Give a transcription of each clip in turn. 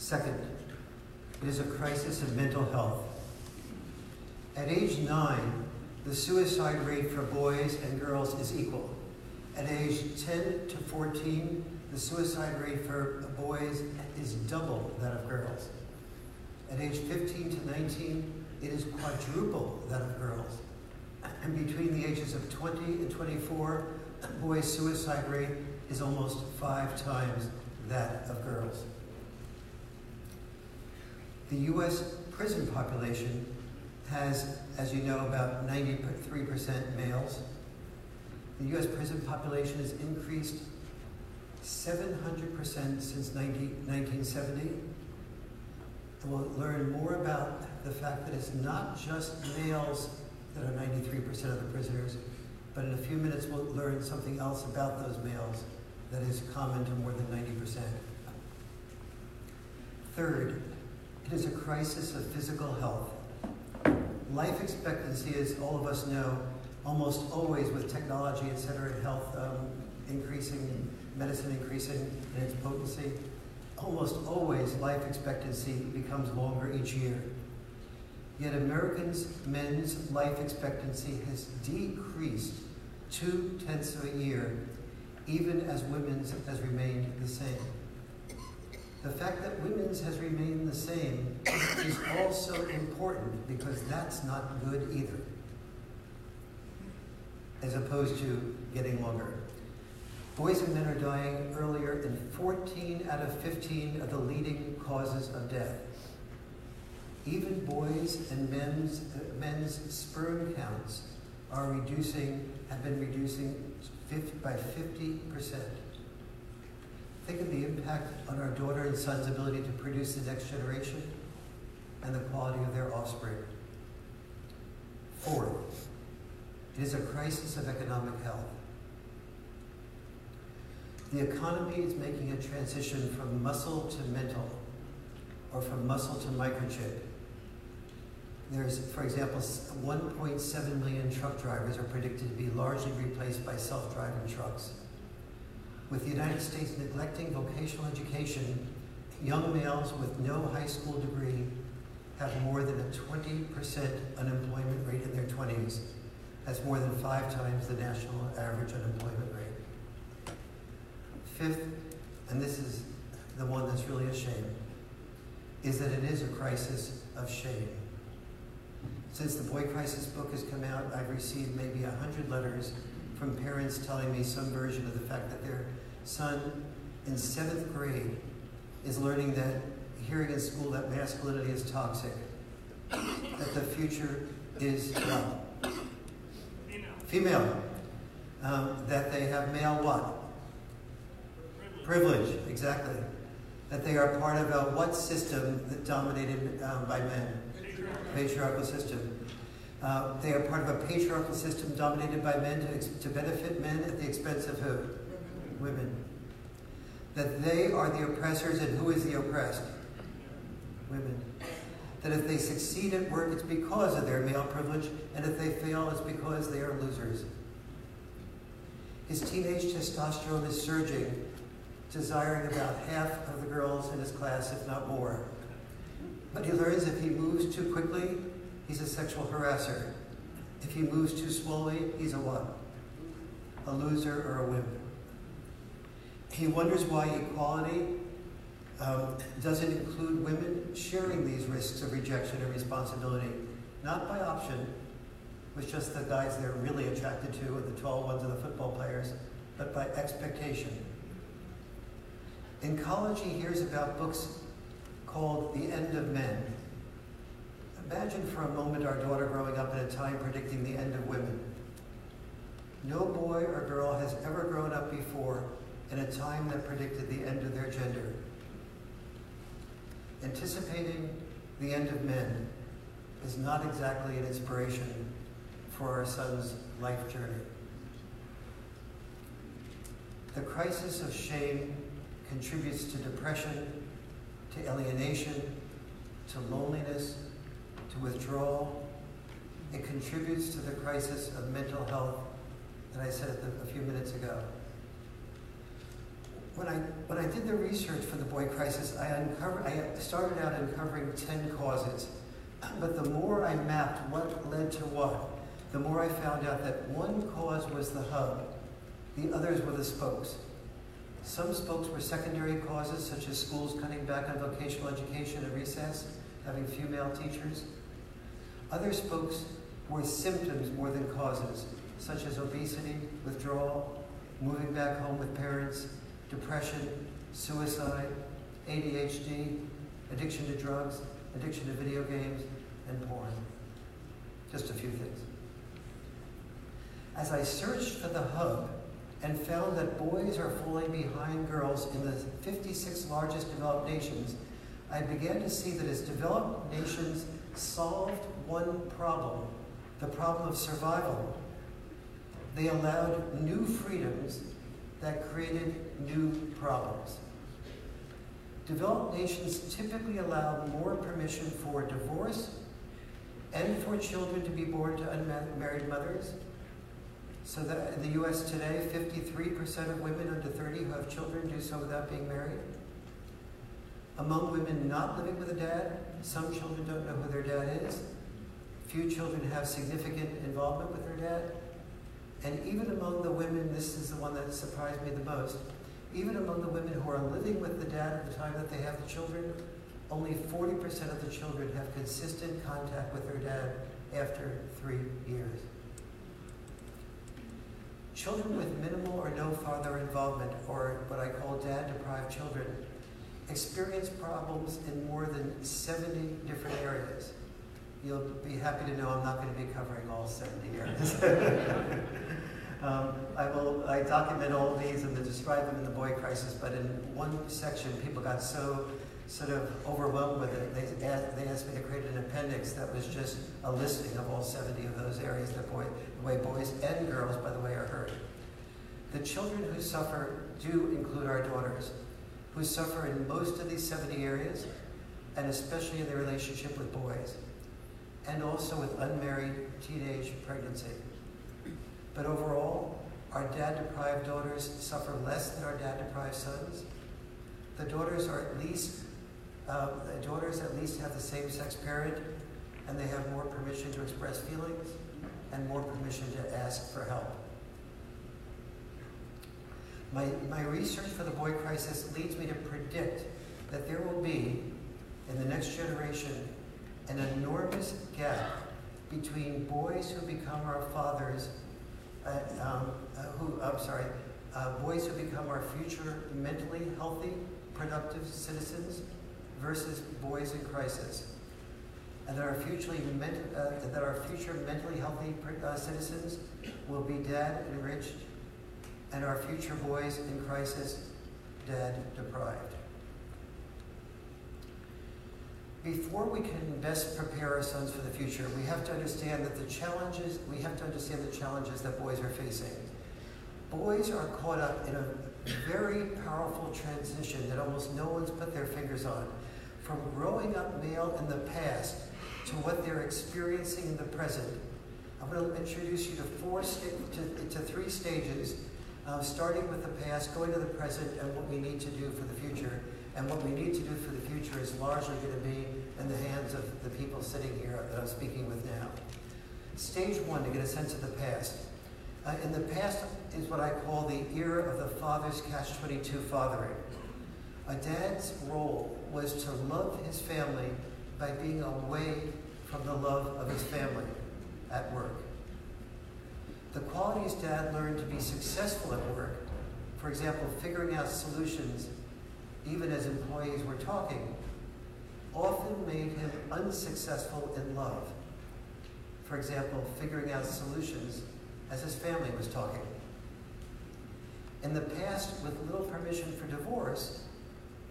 Second, it is a crisis of mental health. At age nine, the suicide rate for boys and girls is equal. At age 10 to 14, the suicide rate for boys is double that of girls. At age 15 to 19, it is quadruple that of girls. And between the ages of 20 and 24, boys' suicide rate is almost five times that of girls. The U.S. prison population has, as you know, about 93% males. The U.S. prison population has increased 700% since 19, 1970. And we'll learn more about the fact that it's not just males that are 93% of the prisoners, but in a few minutes we'll learn something else about those males that is common to more than 90%. Third, it is a crisis of physical health. Life expectancy, as all of us know, almost always with technology, et cetera, and health um, increasing, medicine increasing in its potency, almost always life expectancy becomes longer each year. Yet Americans' men's life expectancy has decreased two tenths of a year, even as women's has remained the same. The fact that women's has remained the same is also important because that's not good either, as opposed to getting longer. Boys and men are dying earlier in 14 out of 15 of the leading causes of death. Even boys and men's, uh, men's sperm counts are reducing, have been reducing 50, by 50%. Think of the impact on our daughter and son's ability to produce the next generation and the quality of their offspring. Fourth, it is a crisis of economic health. The economy is making a transition from muscle to mental, or from muscle to microchip. There's, for example, 1.7 million truck drivers are predicted to be largely replaced by self-driving trucks. With the United States neglecting vocational education, young males with no high school degree have more than a 20% unemployment rate in their 20s. That's more than five times the national average unemployment rate. Fifth, and this is the one that's really a shame, is that it is a crisis of shame. Since the Boy Crisis book has come out, I've received maybe 100 letters from parents telling me some version of the fact that their son in seventh grade is learning that hearing in school that masculinity is toxic, that the future is female, um, that they have male what? Privilege. Privilege, exactly. That they are part of a what system that dominated um, by men? Patriarchal system. Uh, they are part of a patriarchal system dominated by men to, to benefit men at the expense of who? Women. That they are the oppressors and who is the oppressed? Women. That if they succeed at work, it's because of their male privilege, and if they fail, it's because they are losers. His teenage testosterone is surging, desiring about half of the girls in his class, if not more. But he learns if he moves too quickly, he's a sexual harasser. If he moves too slowly, he's a what? A loser or a wimp. He wonders why equality um, doesn't include women sharing these risks of rejection and responsibility, not by option, with just the guys they're really attracted to, or the tall ones, or the football players, but by expectation. In college, he hears about books called The End of Men. Imagine for a moment our daughter growing up in a time predicting the end of women. No boy or girl has ever grown up before in a time that predicted the end of their gender. Anticipating the end of men is not exactly an inspiration for our son's life journey. The crisis of shame contributes to depression, to alienation, to loneliness, to withdrawal. It contributes to the crisis of mental health that I said a few minutes ago. When I, when I did the research for the boy crisis, I, uncovered, I started out uncovering 10 causes. But the more I mapped what led to what, the more I found out that one cause was the hub, the others were the spokes. Some spokes were secondary causes, such as schools cutting back on vocational education at recess, having female teachers. Other spokes were symptoms more than causes, such as obesity, withdrawal, moving back home with parents, depression, suicide, ADHD, addiction to drugs, addiction to video games, and porn. Just a few things. As I searched for the hub and found that boys are falling behind girls in the 56 largest developed nations, I began to see that as developed nations solved one problem, the problem of survival, they allowed new freedoms that created new problems. Developed nations typically allow more permission for divorce and for children to be born to unmarried mothers. So that in the US today, 53% of women under 30 who have children do so without being married. Among women not living with a dad, some children don't know who their dad is. Few children have significant involvement with their dad. And even among the women, this is the one that surprised me the most, even among the women who are living with the dad at the time that they have the children, only 40% of the children have consistent contact with their dad after three years. Children with minimal or no father involvement, or what I call dad deprived children, experience problems in more than 70 different areas. You'll be happy to know I'm not going to be covering all 70 areas. um, I will. I document all these and then describe them in the boy crisis. But in one section, people got so sort of overwhelmed with it. They, they asked me to create an appendix that was just a listing of all 70 of those areas that boy, the way boys and girls, by the way, are hurt. The children who suffer do include our daughters, who suffer in most of these 70 areas, and especially in their relationship with boys, and also with unmarried teenage pregnancy. But overall, our dad deprived daughters suffer less than our dad deprived sons. The daughters are at least um, the daughters at least have the same sex parent, and they have more permission to express feelings and more permission to ask for help. My, my research for the boy crisis leads me to predict that there will be, in the next generation, an enormous gap between boys who become our fathers, uh, um, uh, who, I'm sorry, uh, boys who become our future mentally healthy, productive citizens, versus boys in crisis. And that our future, uh, that our future mentally healthy uh, citizens will be dad enriched, and our future boys in crisis dad deprived. Before we can best prepare our sons for the future, we have to understand that the challenges, we have to understand the challenges that boys are facing. Boys are caught up in a very powerful transition that almost no one's put their fingers on from growing up male in the past to what they're experiencing in the present. I'm going to introduce you to four sta- to, to three stages, uh, starting with the past, going to the present, and what we need to do for the future. And what we need to do for the future is largely going to be in the hands of the people sitting here that I'm speaking with now. Stage one, to get a sense of the past. Uh, in the past is what I call the era of the father's catch 22 fathering. A dad's role was to love his family by being away from the love of his family at work. The qualities dad learned to be successful at work, for example, figuring out solutions even as employees were talking, often made him unsuccessful in love. For example, figuring out solutions as his family was talking. In the past, with little permission for divorce,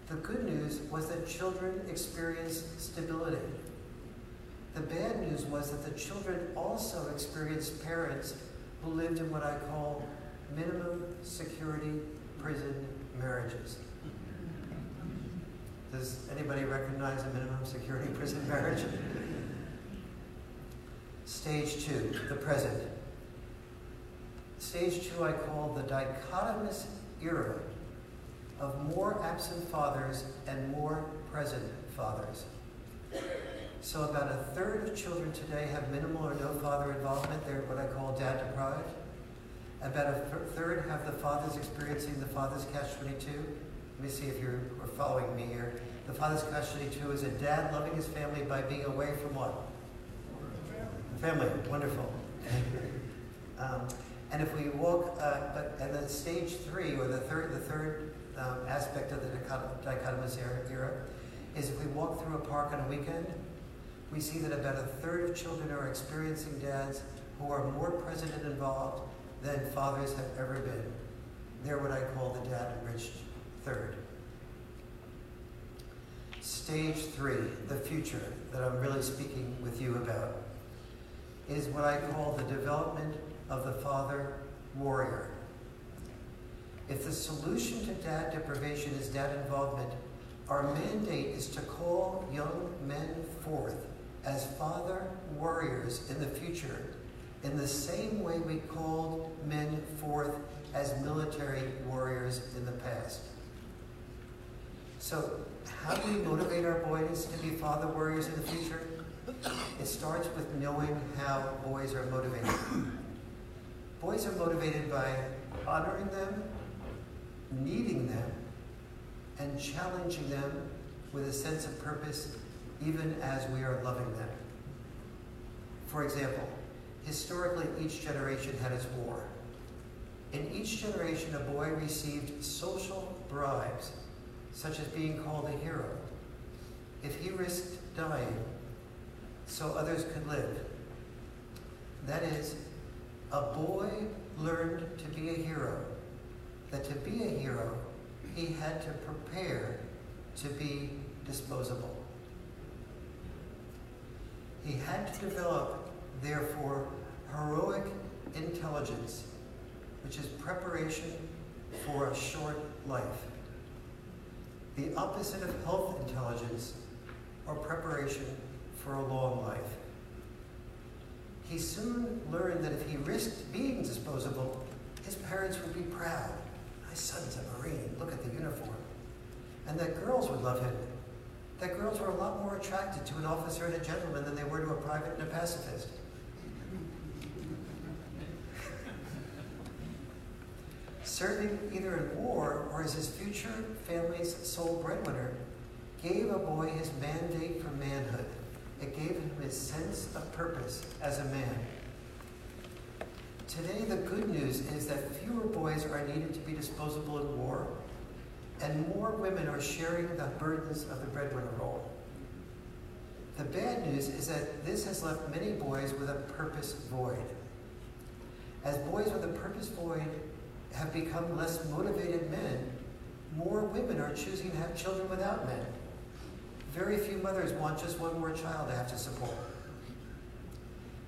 the good news was that children experienced stability. The bad news was that the children also experienced parents who lived in what I call minimum security prison marriages. Does anybody recognize a minimum security prison marriage? Stage two, the present. Stage two I call the dichotomous era of more absent fathers and more present fathers. So about a third of children today have minimal or no father involvement. They're what I call dad deprived. About a th- third have the fathers experiencing the father's catch-22. Let me see if you're following me here. The father's catch-22 is a dad loving his family by being away from what? Family. Wonderful. um, and if we walk, uh, but and then stage three, or the third, the third um, aspect of the dichotomous era, era, is if we walk through a park on a weekend, we see that about a third of children are experiencing dads who are more present and involved than fathers have ever been. They're what I call the dad enriched third. Stage three, the future that I'm really speaking with you about, is what I call the development of the father warrior. If the solution to dad deprivation is dad involvement, our mandate is to call young men forth as father warriors in the future in the same way we called men forth as military warriors in the past. So, how do we motivate our boys to be father warriors in the future? It starts with knowing how boys are motivated. Boys are motivated by honoring them, needing them, and challenging them with a sense of purpose, even as we are loving them. For example, historically each generation had its war. In each generation, a boy received social bribes, such as being called a hero, if he risked dying so others could live. That is, a boy learned to be a hero, that to be a hero, he had to prepare to be disposable. He had to develop, therefore, heroic intelligence, which is preparation for a short life. The opposite of health intelligence, or preparation for a long life. He soon learned that if he risked being disposable, his parents would be proud. My son's a Marine, look at the uniform. And that girls would love him. That girls were a lot more attracted to an officer and a gentleman than they were to a private and a pacifist. Serving either in war or as his future family's sole breadwinner gave a boy his mandate for manhood. It gave him his sense of purpose as a man. Today, the good news is that fewer boys are needed to be disposable in war, and more women are sharing the burdens of the breadwinner role. The bad news is that this has left many boys with a purpose void. As boys with a purpose void have become less motivated men, more women are choosing to have children without men. Very few mothers want just one more child to have to support.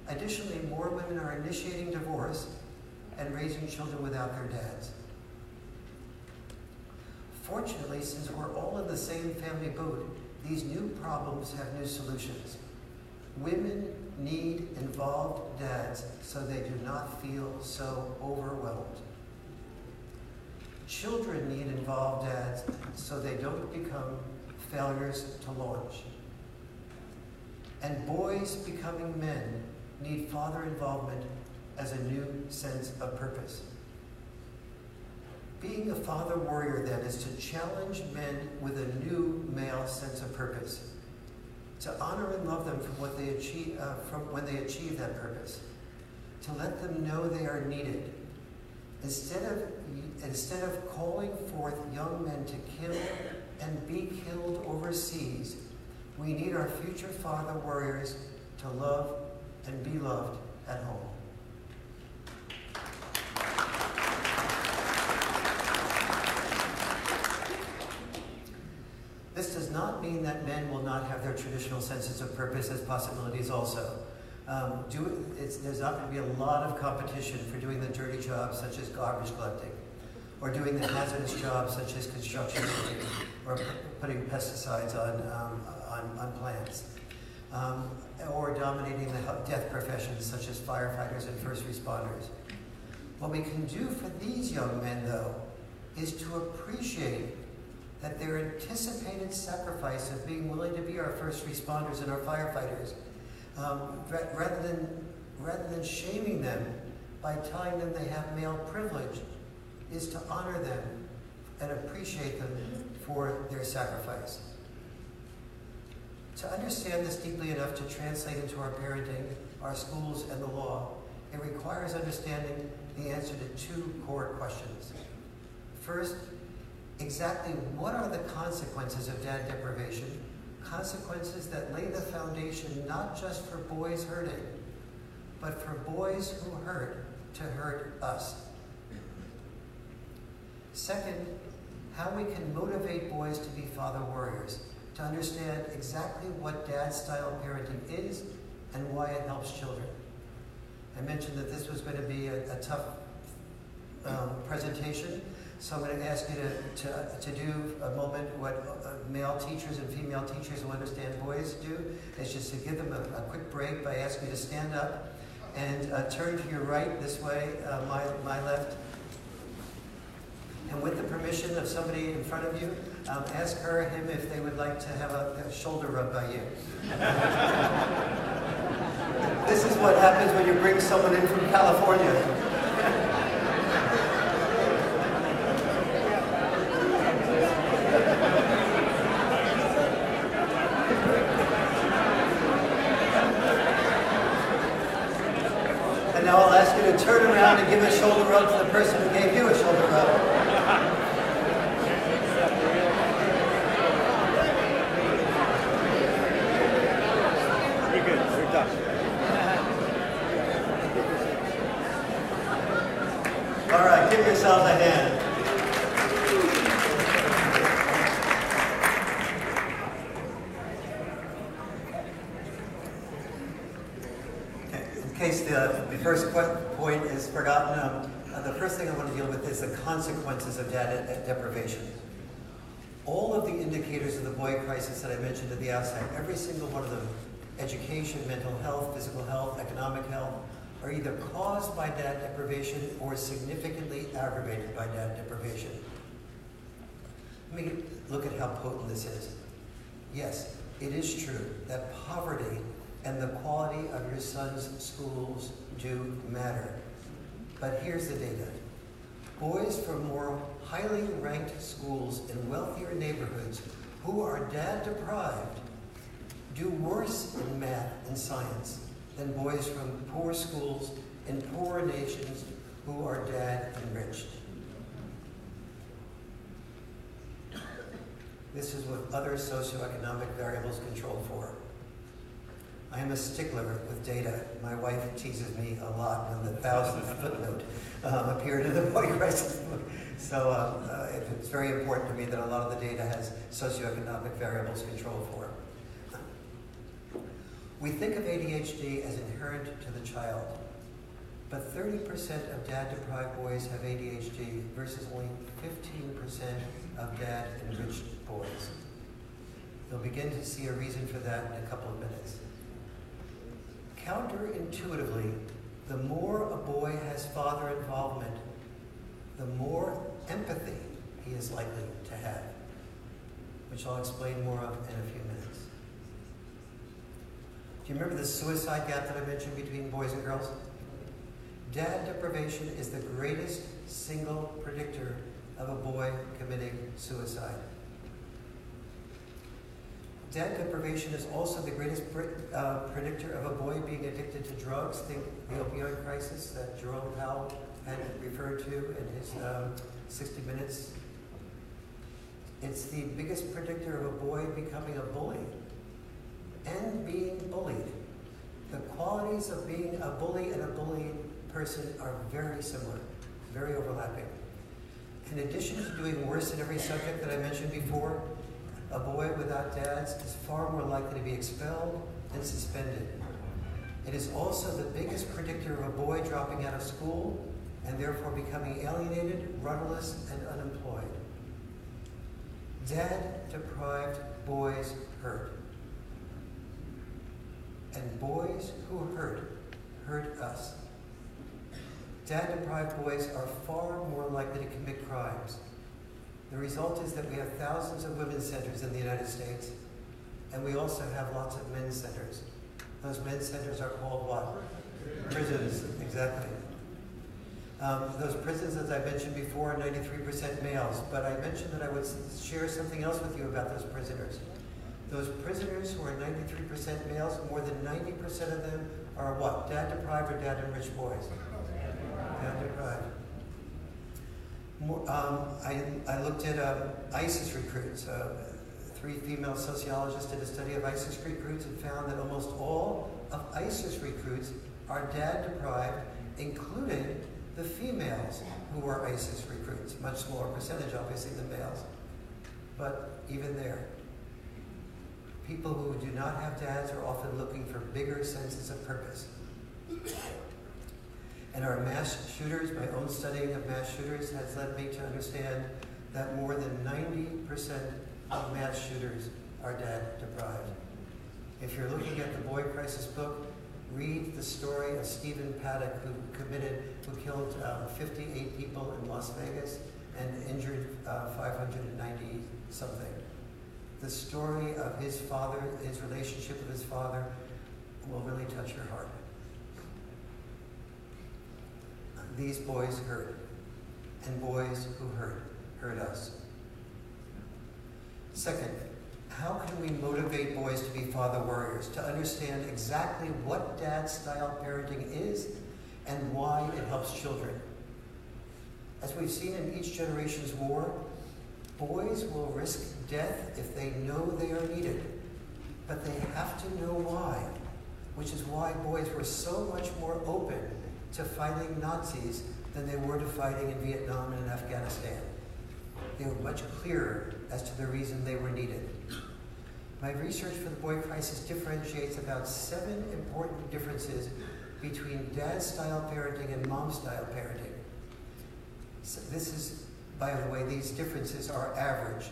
Additionally, more women are initiating divorce and raising children without their dads. Fortunately, since we're all in the same family boat, these new problems have new solutions. Women need involved dads so they do not feel so overwhelmed. Children need involved dads so they don't become failures to launch. And boys becoming men need father involvement as a new sense of purpose. Being a father warrior, then, is to challenge men with a new male sense of purpose, to honor and love them from what they achieve, uh, from when they achieve that purpose, to let them know they are needed. Instead of, instead of calling forth young men to kill and be killed overseas, we need our future father warriors to love and be loved at home. This does not mean that men will not have their traditional senses of purpose as possibilities also. Um, do, there's not going to be a lot of competition for doing the dirty jobs such as garbage collecting or doing the hazardous jobs such as construction or putting pesticides on, um, on, on, plants, um, or dominating the death professions such as firefighters and first responders. What we can do for these young men, though, is to appreciate that their anticipated sacrifice of being willing to be our first responders and our firefighters, um, rather, than, rather than shaming them by telling them they have male privilege, is to honor them and appreciate them for their sacrifice. To understand this deeply enough to translate into our parenting, our schools, and the law, it requires understanding the answer to two core questions. First, exactly what are the consequences of dad deprivation? Consequences that lay the foundation not just for boys hurting, but for boys who hurt to hurt us. Second, how we can motivate boys to be father warriors, to understand exactly what dad style parenting is and why it helps children. I mentioned that this was going to be a, a tough um, presentation, so I'm going to ask you to, to, to do a moment what uh, male teachers and female teachers who understand boys do, is just to give them a, a quick break by asking you to stand up and uh, turn to your right this way, uh, my, my left. And with the permission of somebody in front of you, um, ask her him if they would like to have a, a shoulder rub by you. this is what happens when you bring someone in from California. And now I'll ask you to turn around and give a shoulder rub to the person who gave you a shoulder rub. Yourselves a hand. In case the, the first point is forgotten, um, uh, the first thing I want to deal with is the consequences of dad deprivation. All of the indicators of the boy crisis that I mentioned at the outset, every single one of them, education, mental health, physical health, economic health, are either caused by dad deprivation or significantly aggravated by dad deprivation. Let me look at how potent this is. Yes, it is true that poverty and the quality of your son's schools do matter. But here's the data. Boys from more highly ranked schools in wealthier neighborhoods who are dad deprived do worse in math and science than boys from poor schools in poor nations who are dad enriched. This is what other socioeconomic variables control for. I am a stickler with data. My wife teases me a lot when the thousandth footnote um, appeared in the boy crisis book. So um, uh, it's very important to me that a lot of the data has socioeconomic variables controlled for. We think of ADHD as inherent to the child, but 30% of dad-deprived boys have ADHD versus only 15% of dad-enriched boys. You'll begin to see a reason for that in a couple of minutes. Counterintuitively, the more a boy has father involvement, the more empathy he is likely to have, which I'll explain more of in a few minutes. Do you remember the suicide gap that I mentioned between boys and girls? Dad deprivation is the greatest single predictor of a boy committing suicide. Dad deprivation is also the greatest uh, predictor of a boy being addicted to drugs. Think the opioid crisis that Jerome Powell had referred to in his um, 60 Minutes. It's the biggest predictor of a boy becoming a bully and being bullied. The qualities of being a bully and a bullied person are very similar, very overlapping. In addition to doing worse in every subject that I mentioned before, a boy without dads is far more likely to be expelled and suspended. It is also the biggest predictor of a boy dropping out of school and therefore becoming alienated, rudderless, and unemployed. Dad deprived boys hurt. And boys who hurt, hurt us. Dad deprived boys are far more likely to commit crimes. The result is that we have thousands of women's centers in the United States, and we also have lots of men's centers. Those men's centers are called what? Prisons, exactly. Um, those prisons, as I mentioned before, are 93% males, but I mentioned that I would share something else with you about those prisoners. Those prisoners who are 93% males, more than 90% of them are what? Dad deprived or dad enriched boys? Dad deprived. Um, I, I looked at uh, ISIS recruits. Uh, three female sociologists did a study of ISIS recruits and found that almost all of ISIS recruits are dad deprived, including the females who were ISIS recruits. Much smaller percentage, obviously, than males. But even there, people who do not have dads are often looking for bigger senses of purpose. And our mass shooters, my own studying of mass shooters has led me to understand that more than 90% of mass shooters are dad deprived. If you're looking at the Boy Crisis book, read the story of Stephen Paddock, who committed, who killed um, 58 people in Las Vegas and injured uh, 590 something. The story of his father, his relationship with his father, will really touch your heart. These boys hurt, and boys who hurt, hurt us. Second, how can we motivate boys to be father warriors, to understand exactly what dad style parenting is and why it helps children? As we've seen in each generation's war, boys will risk death if they know they are needed, but they have to know why, which is why boys were so much more open to fighting Nazis than they were to fighting in Vietnam and in Afghanistan. They were much clearer as to the reason they were needed. My research for the boy crisis differentiates about seven important differences between dad style parenting and mom style parenting. So this is, by the way, these differences are average.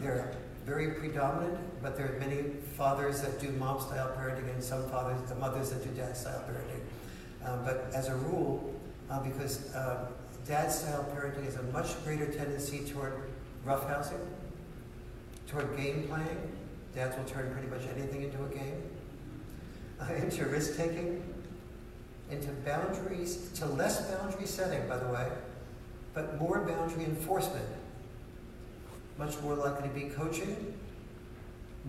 They're very predominant, but there are many fathers that do mom style parenting and some fathers, the mothers that do dad style parenting. Um, but as a rule, uh, because uh, dad style parenting has a much greater tendency toward roughhousing, toward game playing. Dads will turn pretty much anything into a game. Uh, into risk taking, into boundaries, to less boundary setting, by the way, but more boundary enforcement. Much more likely to be coaching,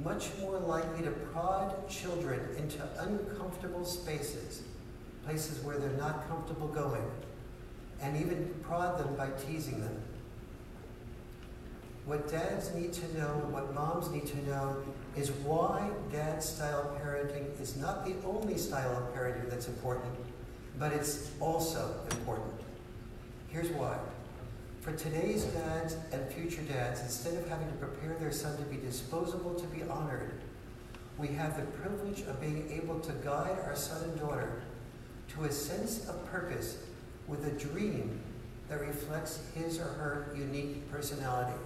much more likely to prod children into uncomfortable spaces, places where they're not comfortable going, and even prod them by teasing them. What dads need to know, what moms need to know, is why dad style parenting is not the only style of parenting that's important, but it's also important. Here's why. For today's dads and future dads, instead of having to prepare their son to be disposable to be honored, we have the privilege of being able to guide our son and daughter to a sense of purpose with a dream that reflects his or her unique personality.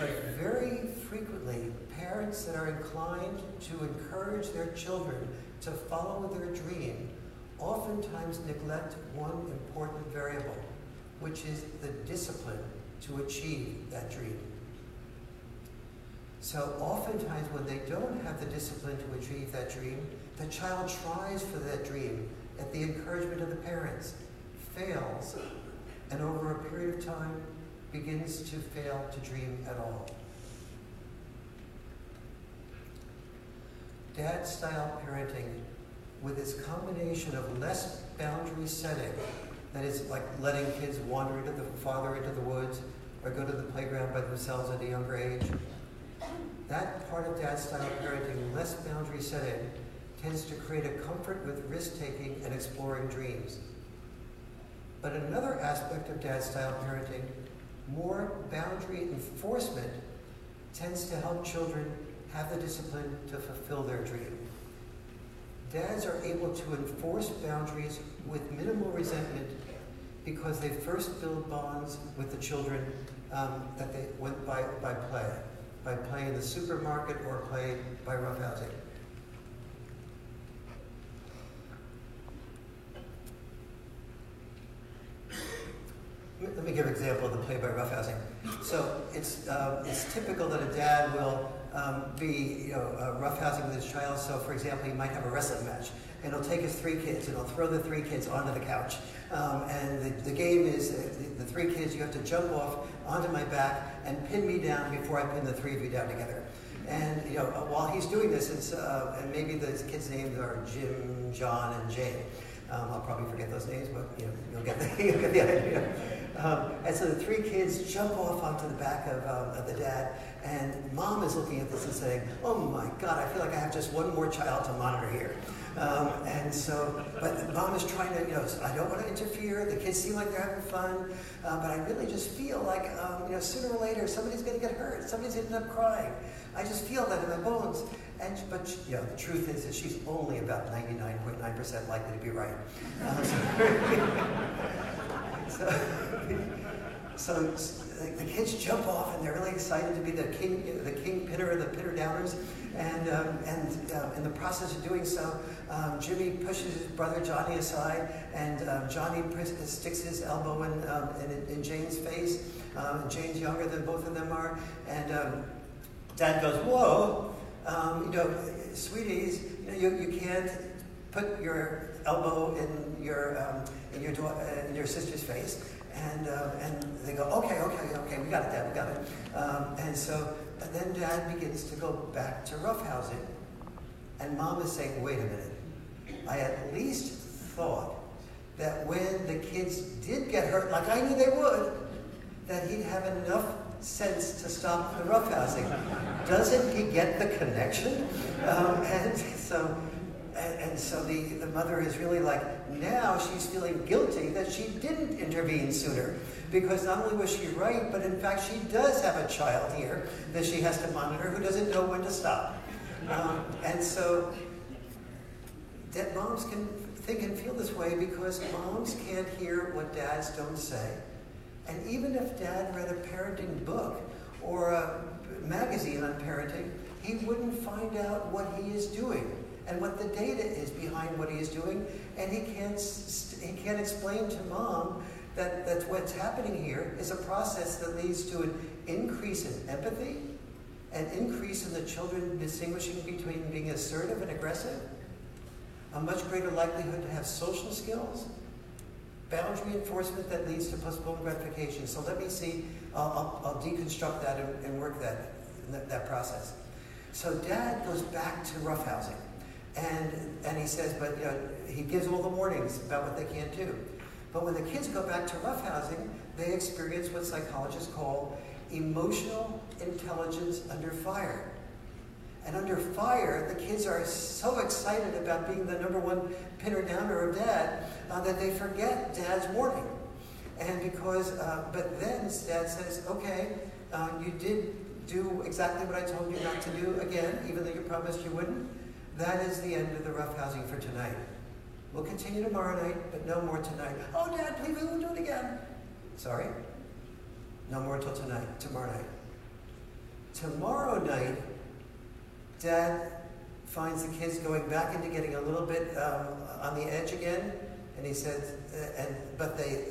But very frequently, parents that are inclined to encourage their children to follow their dream oftentimes neglect one important variable, which is the discipline to achieve that dream. So oftentimes when they don't have the discipline to achieve that dream, the child tries for that dream at the encouragement of the parents, fails, and over a period of time begins to fail to dream at all. Dad style parenting, with its combination of less boundary setting, that is like letting kids wander into the father into the woods or go to the playground by themselves at a younger age. That part of dad style parenting, less boundary setting, tends to create a comfort with risk taking and exploring dreams. But another aspect of dad style parenting more boundary enforcement tends to help children have the discipline to fulfill their dream. Dads are able to enforce boundaries with minimal resentment because they first build bonds with the children um, that they went by, by play, by play in the supermarket or play by roughhousing. Let me give an example of the play by roughhousing. So it's, uh, it's typical that a dad will um, be you know, uh, roughhousing with his child. So, for example, he might have a wrestling match, and he'll take his three kids and he'll throw the three kids onto the couch. Um, and the, the game is uh, the, three kids, you have to jump off onto my back and pin me down before I pin the three of you down together. And you know, while he's doing this, uh, and maybe the kids' names are Jim, John, and Jane. Um, I'll probably forget those names, but you know, you'll get the, you'll get the idea. Um, and so the three kids jump off onto the back of, um, of the dad, and mom is looking at this and saying, "Oh my God, I feel like I have just one more child to monitor here." Um, and so, but mom is trying to, you know, I don't want to interfere. The kids seem like they're having fun, uh, but I really just feel like, um, you know, sooner or later somebody's going to get hurt. Somebody's going to end up crying. I just feel that in my bones. And but you know, the truth is that she's only about 99.9% likely to be right. Uh, so, so, so the kids jump off and they're really excited to be the king, the king pinner, the pinner downers, and um, and uh, in the process of doing so, um, Jimmy pushes his brother Johnny aside, and um, Johnny sticks his elbow in, um, in, in Jane's face. Um, Jane's younger than both of them are, and um, Dad goes, "Whoa, you know, sweeties, you know, you, you can't put your elbow in your in your in your sister's face." And, uh, and they go, okay, okay, okay, we got it, Dad, we got it. Um, and so and then Dad begins to go back to roughhousing. And Mom is saying, wait a minute. I at least thought that when the kids did get hurt, like I knew they would, that he'd have enough sense to stop the roughhousing. Doesn't he get the connection? Um, and so and, and, so the, the mother is really like, now she's feeling guilty that she didn't intervene sooner. Because not only was she right, but in fact she does have a child here that she has to monitor who doesn't know when to stop. Um, and so that moms can think and feel this way because moms can't hear what dads don't say. And even if dad read a parenting book or a magazine on parenting, he wouldn't find out what he is doing and what the data is behind what he is doing, and he can't, he can't explain to mom that, that what's happening here is a process that leads to an increase in empathy, an increase in the children distinguishing between being assertive and aggressive, a much greater likelihood to have social skills, boundary enforcement that leads to postponed gratification. So let me see, I'll, I'll, I'll deconstruct that and, and work that, that, that process. So dad goes back to roughhousing. And, and he says, but you know, he gives all the warnings about what they can't do. But when the kids go back to roughhousing, they experience what psychologists call emotional intelligence under fire. And under fire, the kids are so excited about being the number one pinner downer of dad uh, that they forget dad's warning. And because, uh, but then dad says, okay, uh, you did do exactly what I told you not to do again, even though you promised you wouldn't. That is the end of the roughhousing for tonight. We'll continue tomorrow night, but no more tonight. Oh, Dad, please, we won't do it again. Sorry? No more till tonight, tomorrow night. Tomorrow night, Dad finds the kids going back into getting a little bit um, on the edge again, and he says, uh, and but they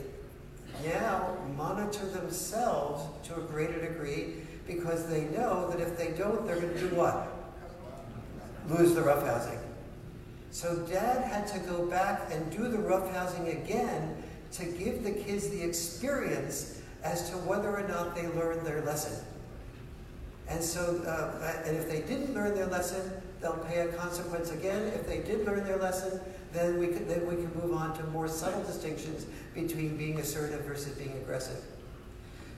now monitor themselves to a greater degree because they know that if they don't, they're going to do what? Lose the roughhousing. So dad had to go back and do the roughhousing again to give the kids the experience as to whether or not they learned their lesson. And so, uh, and if they didn't learn their lesson, they'll pay a consequence again. If they did learn their lesson, then we could then we can move on to more subtle distinctions between being assertive versus being aggressive.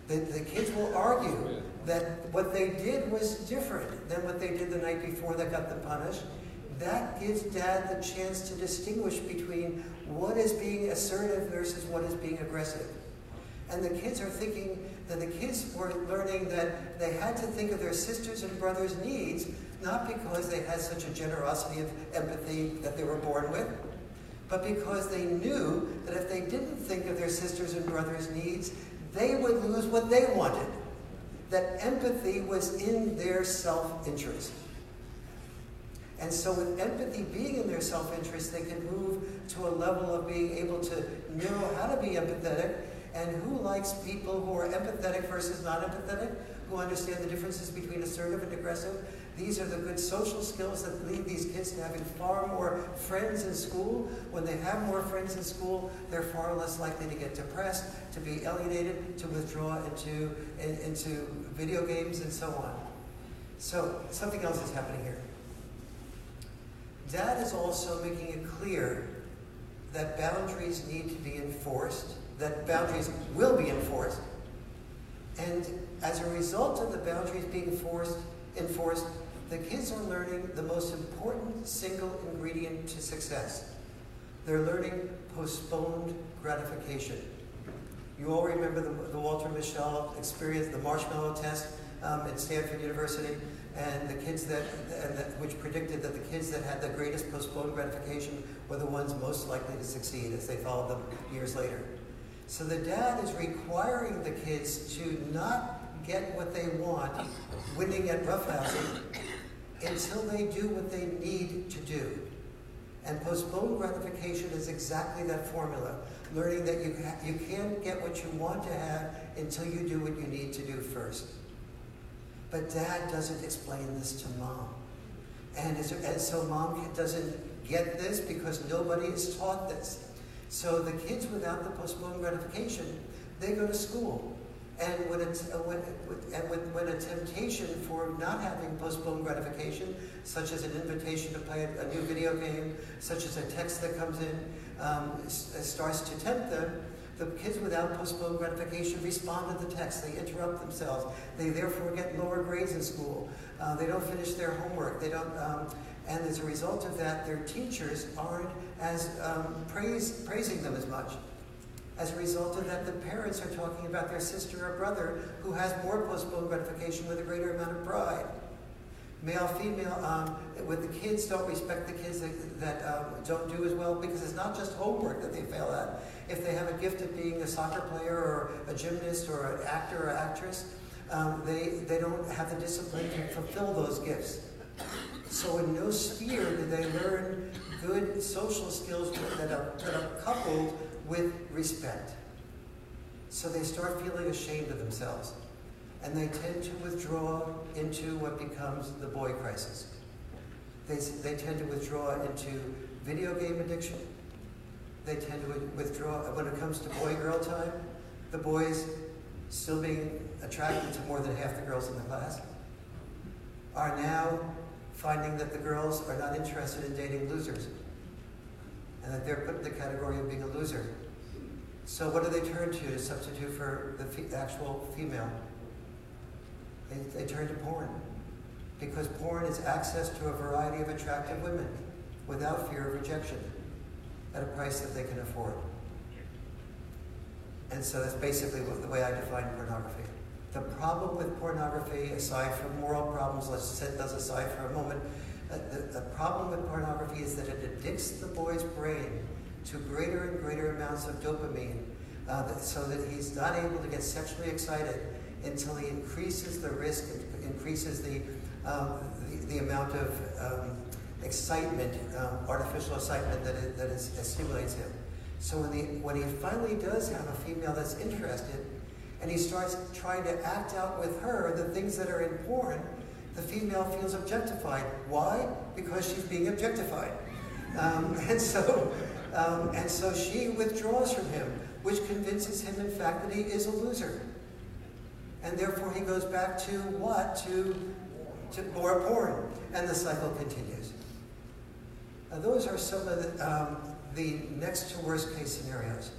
The, the kids will argue that what they did was different than what they did the night before that got them punished. That gives dad the chance to distinguish between what is being assertive versus what is being aggressive. And the kids are thinking that the kids were learning that they had to think of their sisters and brothers' needs, not because they had such a generosity of empathy that they were born with, but because they knew that if they didn't think of their sisters and brothers' needs, they would lose what they wanted. That empathy was in their self interest. And so, with empathy being in their self interest, they can move to a level of being able to know how to be empathetic And who likes people who are empathetic versus not empathetic, who understand the differences between assertive and aggressive? These are the good social skills that lead these kids to having far more friends in school. When they have more friends in school, they're far less likely to get depressed, to be alienated, to withdraw into, in, into video games, and so on. So, something else is happening here. Dad is also making it clear that boundaries need to be enforced, that boundaries will be enforced. And as a result of the boundaries being forced, enforced, the kids are learning the most important single ingredient to success. They're learning postponed gratification. You all remember the, the Walter Mischel experience, the marshmallow test um, at Stanford University, and the kids that, and that, which predicted that the kids that had the greatest postponed gratification were the ones most likely to succeed as they followed them years later. So the dad is requiring the kids to not get what they want, winning at roughhousing, until they do what they need to do. And postponed gratification is exactly that formula. Learning that you, you can't get what you want to have until you do what you need to do first. But dad doesn't explain this to mom. And, and so mom doesn't get this because nobody is taught this. So the kids without the postponed gratification, they go to school. And when, it's, uh, when, and when, when a temptation for not having postponed gratification, such as an invitation to play a, a new video game, such as a text that comes in, um, uh, starts to tempt them, the kids without postponed gratification respond to the text. They interrupt themselves. They therefore get lower grades in school. Uh, they don't finish their homework. They don't, um, and as a result of that, their teachers aren't as um, praise, praising them as much. As a result of that, the parents are talking about their sister or brother who has more postponed gratification with a greater amount of pride. Male, female, um, with the kids don't respect the kids that, that um, don't do as well because it's not just homework that they fail at. If they have a gift of being a soccer player or a gymnast or an actor or actress, um, they, they don't have the discipline to fulfill those gifts. So in no sphere do they learn good social skills that are, that are coupled with respect. So they start feeling ashamed of themselves. And they tend to withdraw into what becomes the boy crisis. They, they tend to withdraw into video game addiction. They tend to withdraw, when it comes to boy girl time, the boys still being attracted to more than half the girls in the class are now finding that the girls are not interested in dating losers and that they're put in the category of being a loser. So what do they turn to to substitute for the actual female? They, they turn to porn. Because porn is access to a variety of attractive women without fear of rejection at a price that they can afford. And so that's basically the way I define pornography. The problem with pornography, aside from moral problems, let's set those aside for a moment, the, the problem with pornography is that it addicts the boy's brain to greater and greater amounts of dopamine uh, so that he's not able to get sexually excited until he increases the risk, increases the, um, the, the, amount of um, excitement, um, artificial excitement that, it, that is, that stimulates him. So when, the, when he finally does have a female that's interested, and he starts trying to act out with her the things that are in important, the female feels objectified. Why? Because she's being objectified. Um, and so, um, and so she withdraws from him, which convinces him, in fact, that he is a loser. And therefore, he goes back to what? To, to more porn. And the cycle continues. Now, those are some of the, um, the next to worst case scenarios.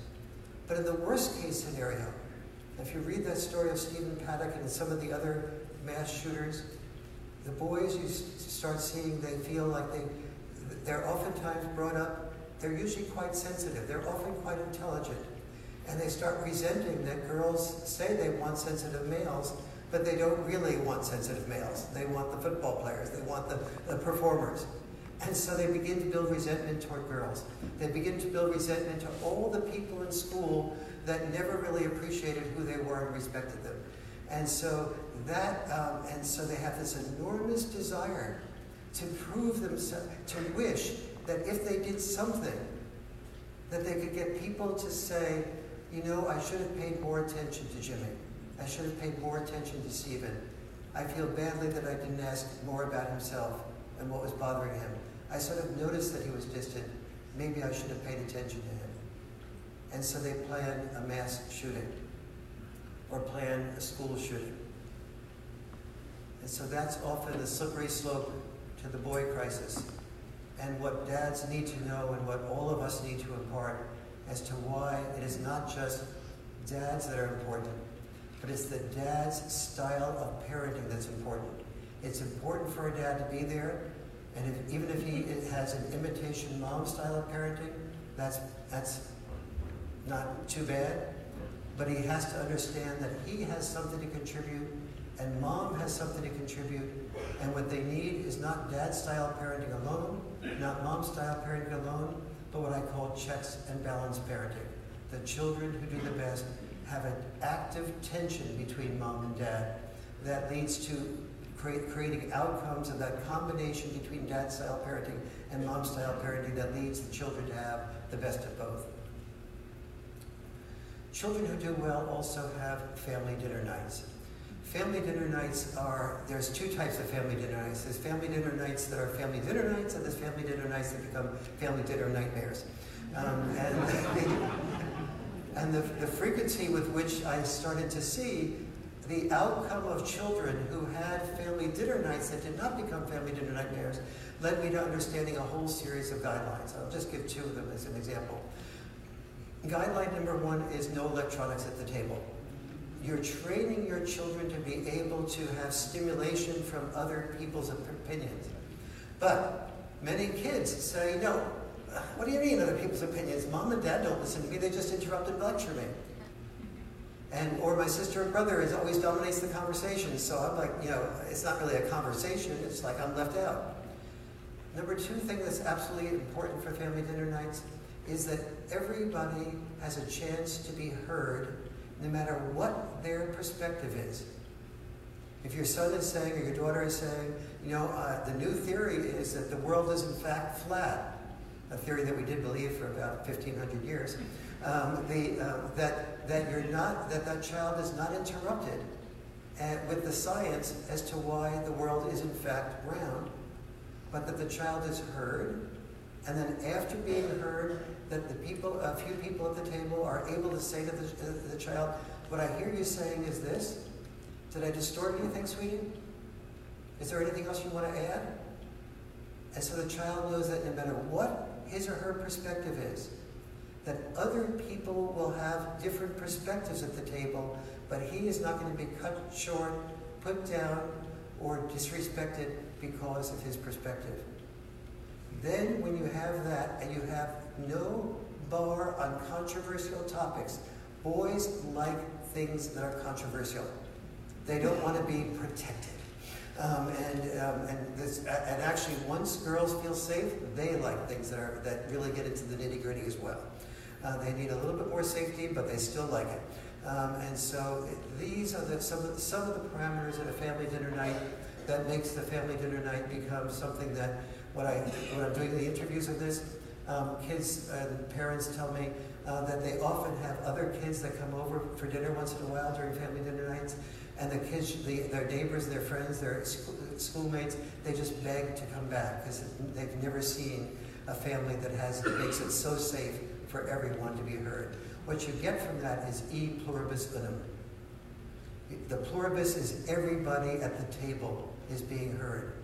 But in the worst case scenario, if you read that story of Stephen Paddock and some of the other mass shooters, the boys you start seeing, they feel like they, they're oftentimes brought up, they're usually quite sensitive, they're often quite intelligent. And they start resenting that girls say they want sensitive males, but they don't really want sensitive males. They want the football players, they want the, the performers. And so they begin to build resentment toward girls. They begin to build resentment to all the people in school that never really appreciated who they were and respected them. And so that, um, and so they have this enormous desire to prove themselves, to wish that if they did something, that they could get people to say, you know, I should have paid more attention to Jimmy. I should have paid more attention to Stephen. I feel badly that I didn't ask more about himself and what was bothering him. I sort of noticed that he was distant. Maybe I should have paid attention to him. And so they plan a mass shooting or plan a school shooting. And so that's often the slippery slope to the boy crisis. And what dads need to know and what all of us need to impart as to why it is not just dads that are important, but it's the dad's style of parenting that's important. It's important for a dad to be there, and if, even if he has an imitation mom style of parenting, that's, that's not too bad. But he has to understand that he has something to contribute, and mom has something to contribute, and what they need is not dad style parenting alone, not mom style parenting alone, but what I call checks and balance parenting. The children who do the best have an active tension between mom and dad that leads to create, creating outcomes of that combination between dad style parenting and mom style parenting that leads the children to have the best of both. Children who do well also have family dinner nights. Family dinner nights are, there's two types of family dinner nights. There's family dinner nights that are family dinner nights, and there's family dinner nights that become family dinner nightmares. Um, and and the, the frequency with which I started to see the outcome of children who had family dinner nights that did not become family dinner nightmares led me to understanding a whole series of guidelines. I'll just give two of them as an example. Guideline number one is no electronics at the table. You're training your children to be able to have stimulation from other people's opinions. But many kids say, no, what do you mean other people's opinions? Mom and dad don't listen to me, they just interrupt and lecture me. And, or my sister and brother is always dominates the conversation. So I'm like, you know, it's not really a conversation, it's like I'm left out. Number two thing that's absolutely important for family dinner nights is that everybody has a chance to be heard no matter what their perspective is. If your son is saying or your daughter is saying, you know, uh, the new theory is that the world is in fact flat, a theory that we did believe for about 1,500 years, um, the, uh, that, that you're not, that that child is not interrupted and, with the science as to why the world is in fact round, but that the child is heard, and then after being heard, that the people, a few people at the table are able to say to the, to the child, what I hear you saying is this. Did I distort anything, sweetie? Is there anything else you want to add? And so the child knows that no matter what his or her perspective is. That other people will have different perspectives at the table, but he is not going to be cut short, put down, or disrespected because of his perspective. Then, when you have that and you have no bar on controversial topics, boys like things that are controversial. They don't want to be protected. Um, and, um, and, this, and actually, once girls feel safe, they like things that, are, that really get into the nitty gritty as well. Uh, they need a little bit more safety, but they still like it. Um, and so these are the, some, of the, some of the parameters at a family dinner night that makes the family dinner night become something that, when, I, when I'm doing the interviews of this, um, kids and parents tell me uh, that they often have other kids that come over for dinner once in a while during family dinner nights and the kids, the, their neighbors, their friends, their school, schoolmates, they just beg to come back because they've never seen a family that has makes it so safe for everyone to be heard. What you get from that is e pluribus unum. The pluribus is everybody at the table is being heard,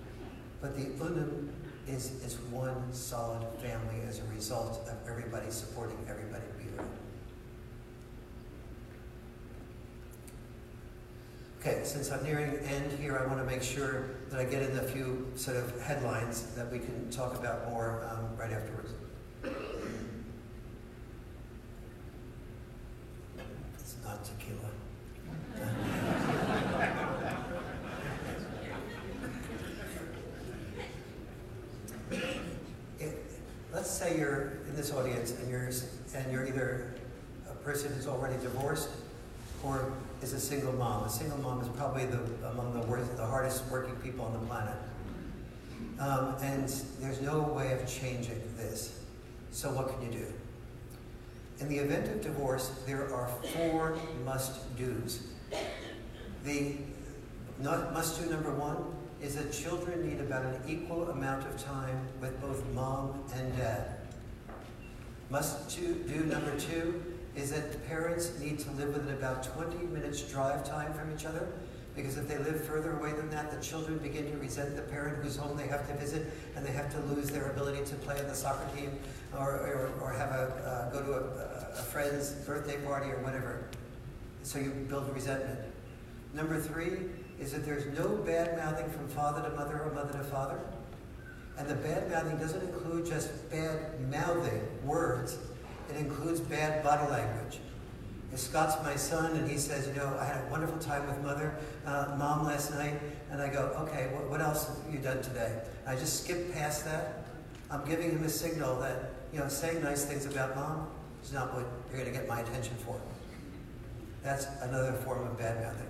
but the unum is, is one solid family as a result of everybody supporting everybody to be heard. Okay, since I'm nearing the end here, I want to make sure that I get in a few sort of headlines that we can talk about more um, right afterwards. It's not tequila. it, let's say you're in this audience and you're, and you're either a person who's already divorced or is a single mom. A single mom is probably the, among the, worst, the hardest working people on the planet. Um, and there's no way of changing this. So what can you do? In the event of divorce, there are four must-dos. The must-do number one is that children need about an equal amount of time with both mom and dad. Must-do number two is that parents need to live within about 20 minutes drive time from each other because if they live further away than that, the children begin to resent the parent whose home they have to visit, and they have to lose their ability to play on the soccer team or, or, or have a, uh, go to a, a friend's birthday party or whatever. So you build resentment. Number three is that there's no bad mouthing from father to mother or mother to father. And the bad mouthing doesn't include just bad mouthing words, it includes bad body language. If Scott's my son, and he says, you know, I had a wonderful time with mother, uh, mom last night, and I go, okay, what, what else have you done today? I just skip past that. I'm giving him a signal that, you know, saying nice things about mom is not what you're going to get my attention for. That's another form of bad mouthing.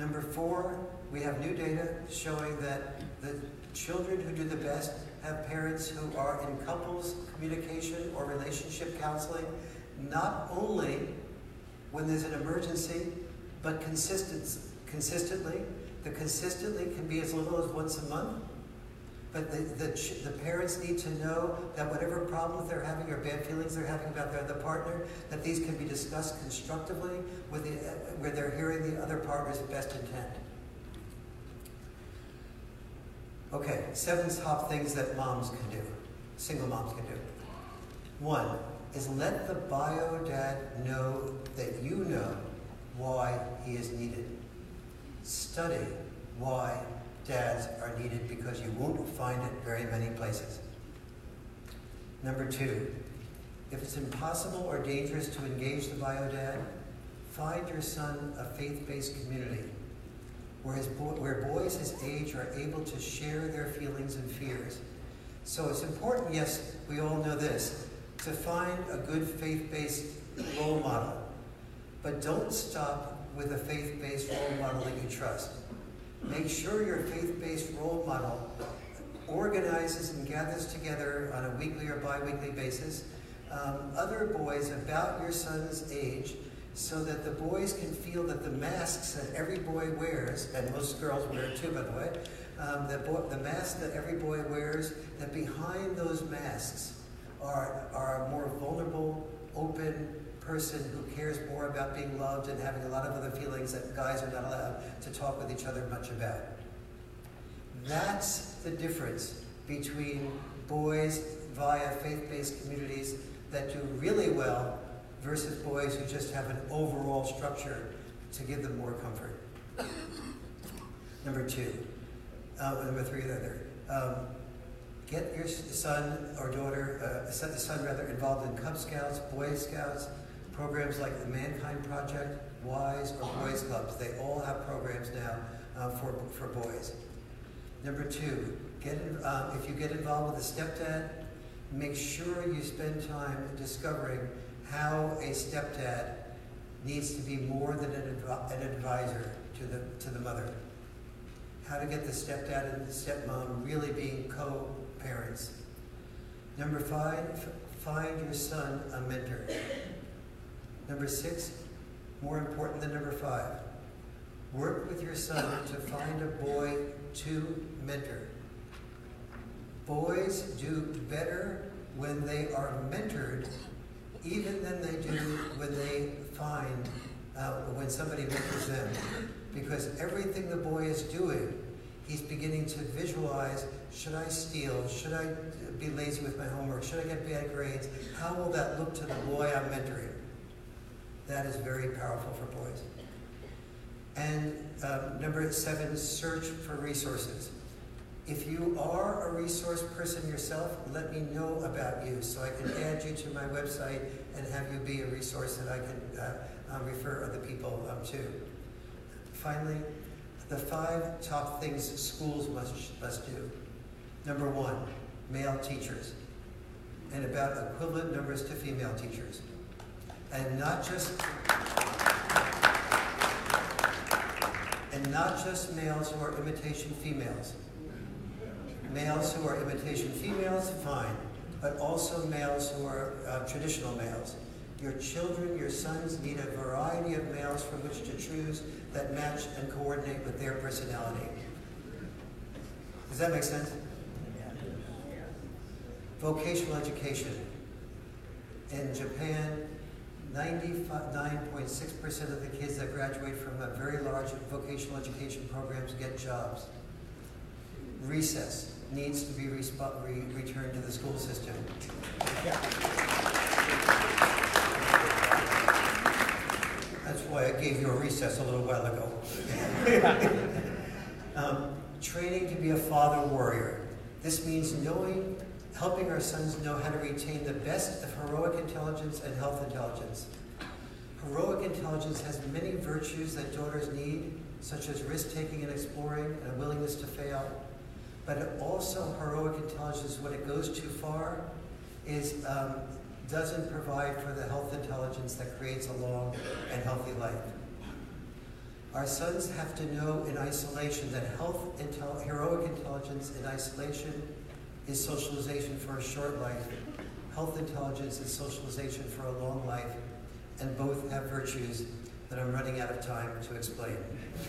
Number four, we have new data showing that the children who do the best have parents who are in couples communication or relationship counseling not only when there's an emergency, but consistent, consistently. The consistently can be as little as once a month. But the, the, the, parents need to know that whatever problems they're having or bad feelings they're having about their other partner, that these can be discussed constructively with the, uh, where they're hearing the other partner's best intent. Okay, seven top things that moms can do, single moms can do. One, is let the bio dad know that you know why he is needed. Study why dads are needed because you won't find it very many places. Number two, if it's impossible or dangerous to engage the bio dad, find your son a faith based community where, his bo- where boys his age are able to share their feelings and fears. So it's important, yes, we all know this, to find a good faith-based role model. But don't stop with a faith-based role model that you trust. Make sure your faith-based role model organizes and gathers together on a weekly or bi-weekly basis. Um, other boys about your son's age so that the boys can feel that the masks that every boy wears, and most girls wear too, by the way, um, the, bo- the mask that every boy wears, that behind those masks are, are more vulnerable, open person who cares more about being loved and having a lot of other feelings that guys are not allowed to talk with each other much about. That's the difference between boys via faith based communities that do really well versus boys who just have an overall structure to give them more comfort. Number two, uh, number three, rather. Um, Get your son or daughter, uh, set the son rather, involved in Cub Scouts, Boy Scouts, programs like the Mankind Project, WISE, or Boys Clubs. They all have programs now uh, for, for boys. Number two, get in, um, if you get involved with a stepdad, make sure you spend time discovering how a stepdad needs to be more than an, adv- an advisor to the, to the mother. How to get the stepdad and the stepmom really being co parents. Number five, find your son a mentor. Number six, more important than number five, work with your son to find a boy to mentor. Boys do better when they are mentored even than they do when they find uh, when somebody mentors them. Because everything the boy is doing, he's beginning to visualize should I steal? Should I be lazy with my homework? Should I get bad grades? How will that look to the boy I'm mentoring? That is very powerful for boys. And um, number seven, search for resources. If you are a resource person yourself, let me know about you so I can add you to my website and have you be a resource that I can uh, uh, refer other people um, to. Finally, the five top things schools must, must do. Number one, male teachers, and about equivalent numbers to female teachers. And not just and not just males who are imitation females. Males who are imitation females, fine. but also males who are uh, traditional males. Your children, your sons need a variety of males from which to choose that match and coordinate with their personality. Does that make sense? Vocational education. In Japan, 99.6% of the kids that graduate from a very large vocational education programs get jobs. Recess needs to be re- returned to the school system. That's why I gave you a recess a little while ago. um, training to be a father warrior. This means knowing, helping our sons know how to retain the best of heroic intelligence and health intelligence. Heroic intelligence has many virtues that daughters need, such as risk taking and exploring and a willingness to fail. But also, heroic intelligence, when it goes too far, is um, doesn't provide for the health intelligence that creates a long and healthy life. Our sons have to know in isolation that health, intel, heroic intelligence in isolation is socialization for a short life. Health intelligence is socialization for a long life, and both have virtues that I'm running out of time to explain.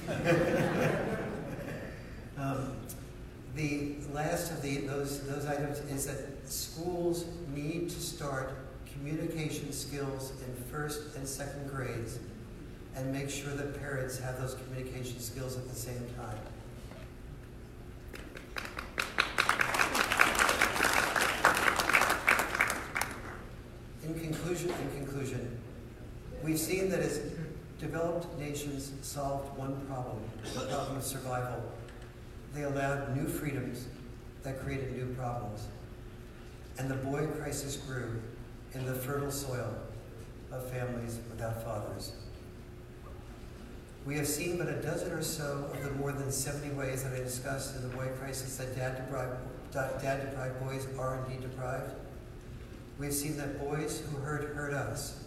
um, the last of the, those, those items is that schools need to start communication skills in first and second grades and make sure that parents have those communication skills at the same time. In conclusion, in conclusion, we've seen that as developed nations solved one problem, the problem of survival, they allowed new freedoms that created new problems. And the boy crisis grew in the fertile soil of families without fathers. We have seen but a dozen or so of the more than 70 ways that I discussed in the boy crisis that dad deprived, dad deprived boys are indeed deprived. We have seen that boys who hurt hurt us.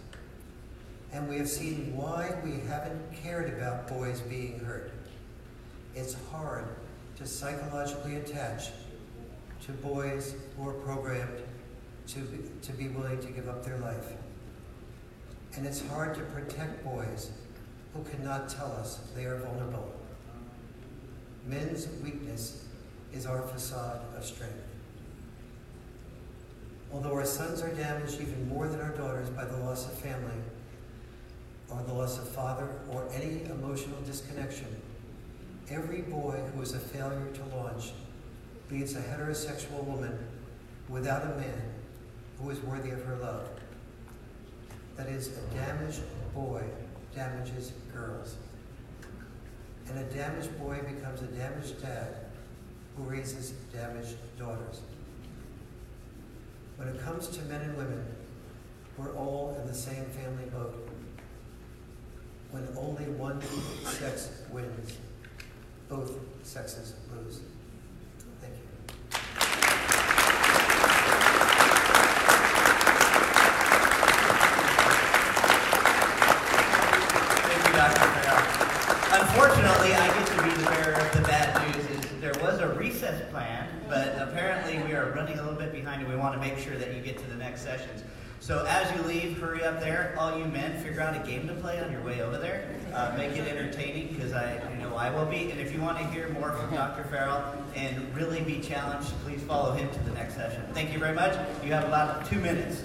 And we have seen why we haven't cared about boys being hurt. It's hard to psychologically attach to boys who are programmed to be, to be willing to give up their life. And it's hard to protect boys who cannot tell us they are vulnerable. Men's weakness is our facade of strength. Although our sons are damaged even more than our daughters by the loss of family, or the loss of father, or any emotional disconnection, every boy who is a failure to launch leaves a heterosexual woman without a man who is worthy of her love. That is, a damaged boy damages girls. And a damaged boy becomes a damaged dad who raises damaged daughters. When it comes to men and women, we're all in the same family boat. When only one sex wins, both sexes lose. Thank you. Thank you, Dr. Farrell. Unfortunately, I get to be the bearer of the bad news. Is there was a recess plan, but apparently we are running a little bit behind, and we want to make sure that you get to the next sessions. So as you leave, hurry up there. All you men, figure out a game to play on your way over there. Uh, make it entertaining, because I, I know I will be. And if you want to hear more from Dr. Farrell and really be challenged, please follow him to the next session. Thank you very much. You have about two minutes.